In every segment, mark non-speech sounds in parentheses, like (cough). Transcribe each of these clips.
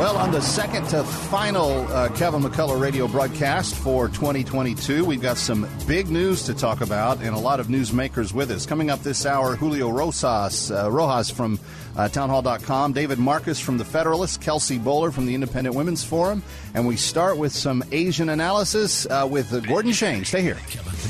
Well, on the second to final uh, Kevin McCullough radio broadcast for 2022, we've got some big news to talk about and a lot of newsmakers with us. Coming up this hour, Julio Rosas, uh, Rojas from uh, townhall.com, David Marcus from The Federalist, Kelsey Bolar from the Independent Women's Forum, and we start with some Asian analysis uh, with Gordon Chang. Stay here. Kevin.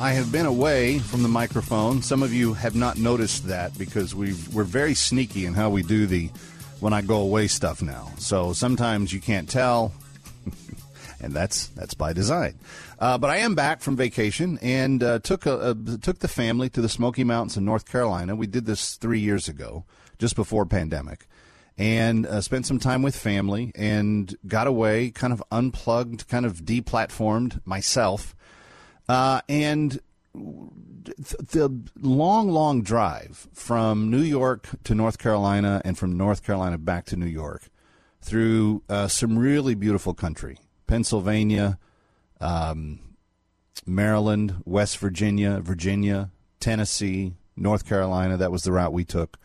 I have been away from the microphone. Some of you have not noticed that because we we're very sneaky in how we do the when I go away stuff now. So sometimes you can't tell, (laughs) and that's that's by design. Uh, but I am back from vacation and uh, took a, a, took the family to the Smoky Mountains in North Carolina. We did this three years ago, just before pandemic and uh, spent some time with family and got away, kind of unplugged, kind of deplatformed myself. Uh, and th- the long, long drive from New York to North Carolina and from North Carolina back to New York through uh, some really beautiful country Pennsylvania, um, Maryland, West Virginia, Virginia, Tennessee, North Carolina. That was the route we took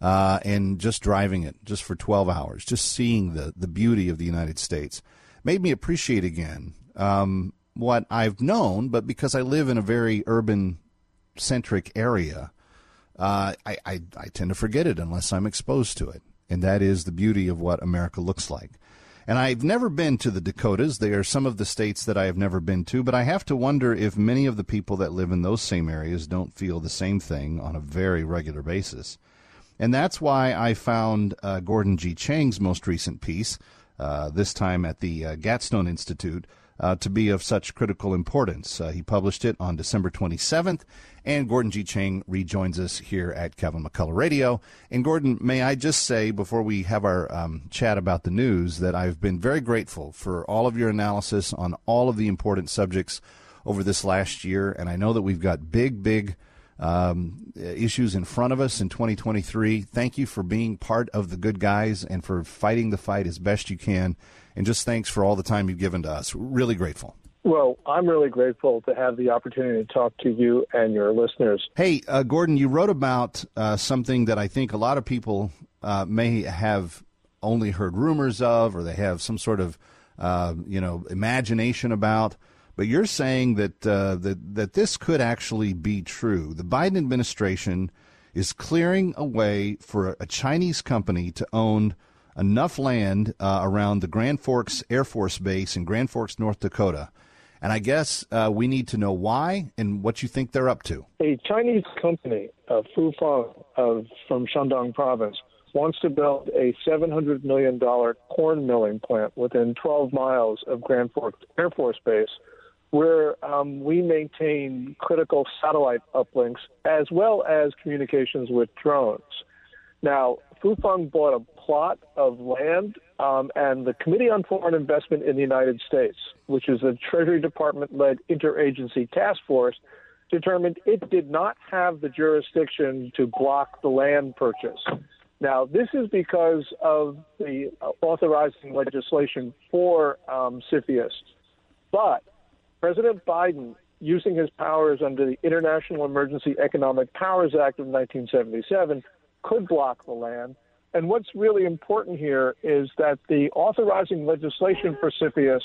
uh, and just driving it just for 12 hours, just seeing the, the beauty of the United States made me appreciate again um, what I've known, but because I live in a very urban centric area, uh, I, I, I tend to forget it unless I'm exposed to it. And that is the beauty of what America looks like. And I've never been to the Dakotas. They are some of the states that I have never been to, but I have to wonder if many of the people that live in those same areas don't feel the same thing on a very regular basis. And that's why I found uh, Gordon G. Chang's most recent piece, uh, this time at the uh, Gatestone Institute, uh, to be of such critical importance. Uh, he published it on December 27th, and Gordon G. Chang rejoins us here at Kevin McCullough Radio. And Gordon, may I just say before we have our um, chat about the news that I've been very grateful for all of your analysis on all of the important subjects over this last year, and I know that we've got big, big um, issues in front of us in 2023. Thank you for being part of the good guys and for fighting the fight as best you can. And just thanks for all the time you've given to us. Really grateful. Well, I'm really grateful to have the opportunity to talk to you and your listeners. Hey, uh, Gordon, you wrote about uh, something that I think a lot of people uh, may have only heard rumors of, or they have some sort of, uh, you know, imagination about. But you're saying that uh, that that this could actually be true. The Biden administration is clearing a way for a Chinese company to own enough land uh, around the Grand Forks Air Force Base in Grand Forks, North Dakota. And I guess uh, we need to know why and what you think they're up to. A Chinese company, uh, Fufeng, of from Shandong Province, wants to build a $700 million corn milling plant within 12 miles of Grand Forks Air Force Base, where um, we maintain critical satellite uplinks as well as communications with drones. Now, Fufeng bought a plot of land, um, and the Committee on Foreign Investment in the United States, which is a Treasury Department led interagency task force, determined it did not have the jurisdiction to block the land purchase. Now, this is because of the authorizing legislation for um, CFIUS. But President Biden, using his powers under the International Emergency Economic Powers Act of 1977, could block the land. And what's really important here is that the authorizing legislation for CFIUS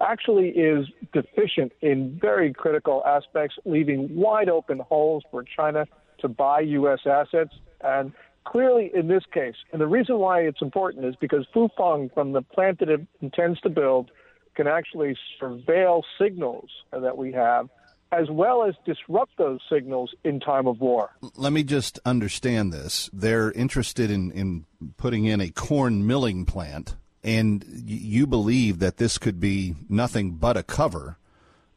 actually is deficient in very critical aspects, leaving wide open holes for China to buy U.S. assets. And clearly, in this case, and the reason why it's important is because Fufeng, from the plant that it intends to build, can actually surveil signals that we have as well as disrupt those signals in time of war. Let me just understand this. They're interested in, in putting in a corn milling plant, and you believe that this could be nothing but a cover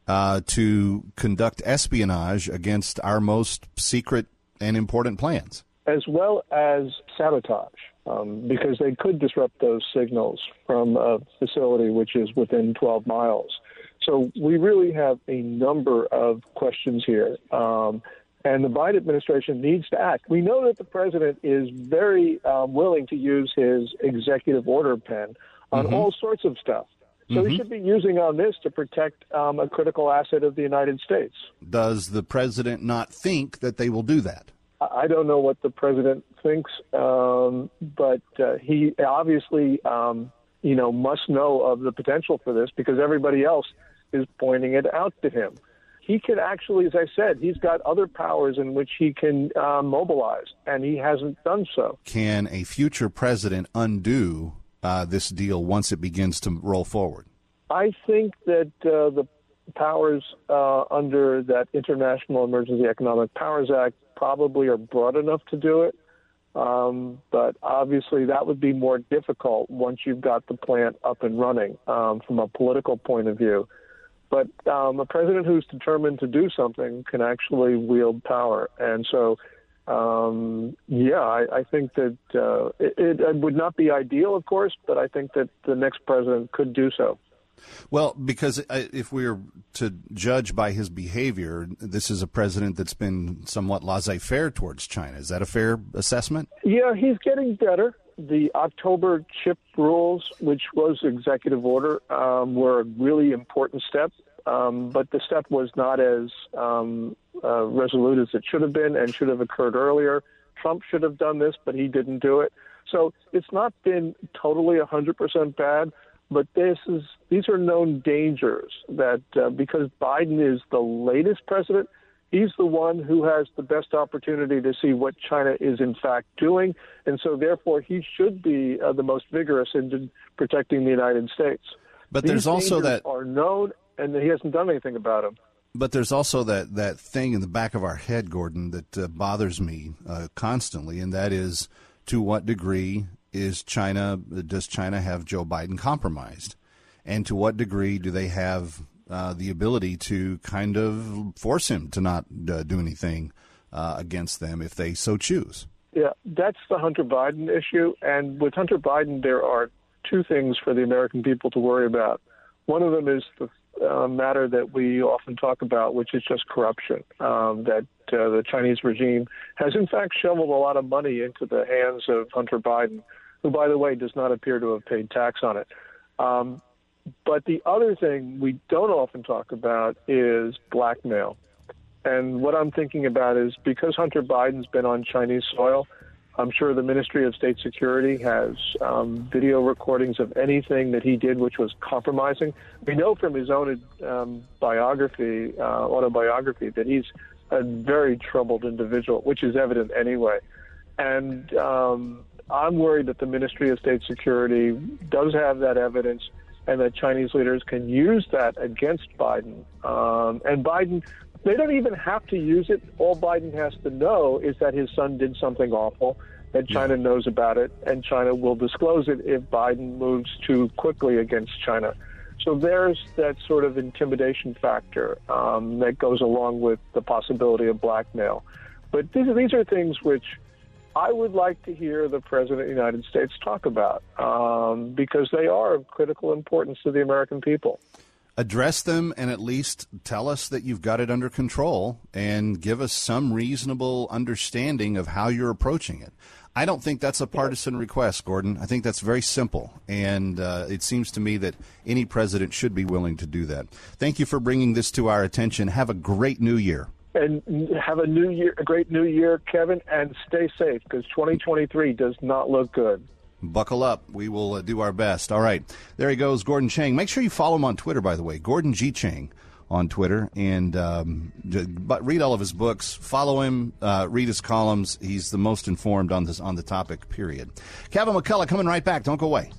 uh, to conduct espionage against our most secret and important plans. As well as sabotage, um, because they could disrupt those signals from a facility which is within 12 miles. So we really have a number of questions here. Um, and the Biden administration needs to act. We know that the president is very um, willing to use his executive order pen on all sorts of stuff. So he should be using on this to protect um, a critical asset of the United States. Does the president not think that they will do that? I don't know what the president thinks, um, but uh, he obviously, um, you know, must know of the potential for this because everybody else is pointing it out to him. He could actually, as I said, he's got other powers in which he can uh, mobilize, and he hasn't done so. Can a future president undo uh, this deal once it begins to roll forward? I think that uh, the powers uh, under that International Emergency Economic Powers Act probably are broad enough to do it. Um, but obviously, that would be more difficult once you've got the plant up and running um, from a political point of view. But um, a president who's determined to do something can actually wield power. And so, um, yeah, I, I think that uh, it, it would not be ideal, of course, but I think that the next president could do so. Well, because uh, if we are to judge by his behavior, this is a president that's been somewhat laissez faire towards China. Is that a fair assessment? Yeah, he's getting better. The October chip rules, which was executive order, um, were a really important step, um, but the step was not as um, uh, resolute as it should have been and should have occurred earlier. Trump should have done this, but he didn't do it. So it's not been totally 100% bad, but this is these are known dangers that uh, because Biden is the latest president, he's the one who has the best opportunity to see what China is in fact doing, and so therefore he should be uh, the most vigorous in protecting the United States. But These there's also that are known, and he hasn't done anything about them. But there's also that, that thing in the back of our head, Gordon, that uh, bothers me uh, constantly, and that is to what degree is China does China have Joe Biden compromised, and to what degree do they have uh, the ability to kind of force him to not uh, do anything uh, against them if they so choose? Yeah, that's the Hunter Biden issue. And with Hunter Biden, there are two things for the American people to worry about. One of them is the uh, matter that we often talk about, which is just corruption. Um, that uh, the Chinese regime has, in fact, shoveled a lot of money into the hands of Hunter Biden, who, by the way, does not appear to have paid tax on it. Um, but the other thing we don't often talk about is blackmail. And what I'm thinking about is because Hunter Biden's been on Chinese soil, I'm sure the Ministry of State Security has um, video recordings of anything that he did which was compromising. We know from his own um, biography, uh, autobiography, that he's a very troubled individual, which is evident anyway. And um, I'm worried that the Ministry of State Security does have that evidence and that Chinese leaders can use that against Biden. Um, and Biden, they don't even have to use it. All Biden has to know is that his son did something awful, that China knows about it, and China will disclose it if Biden moves too quickly against China. So there's that sort of intimidation factor um, that goes along with the possibility of blackmail. But these these are things which I would like to hear the President of the United States talk about um, because they are of critical importance to the American people. Address them and at least tell us that you've got it under control and give us some reasonable understanding of how you're approaching it. I don't think that's a partisan request, Gordon. I think that's very simple, and uh, it seems to me that any president should be willing to do that. Thank you for bringing this to our attention. Have a great new year. And have a new year, a great new year, Kevin, and stay safe because 2023 does not look good. Buckle up. We will uh, do our best. All right. There he goes, Gordon Chang. Make sure you follow him on Twitter, by the way, Gordon G. Chang on Twitter. And um, read all of his books. Follow him. Uh, read his columns. He's the most informed on this on the topic. Period. Kevin McCullough coming right back. Don't go away.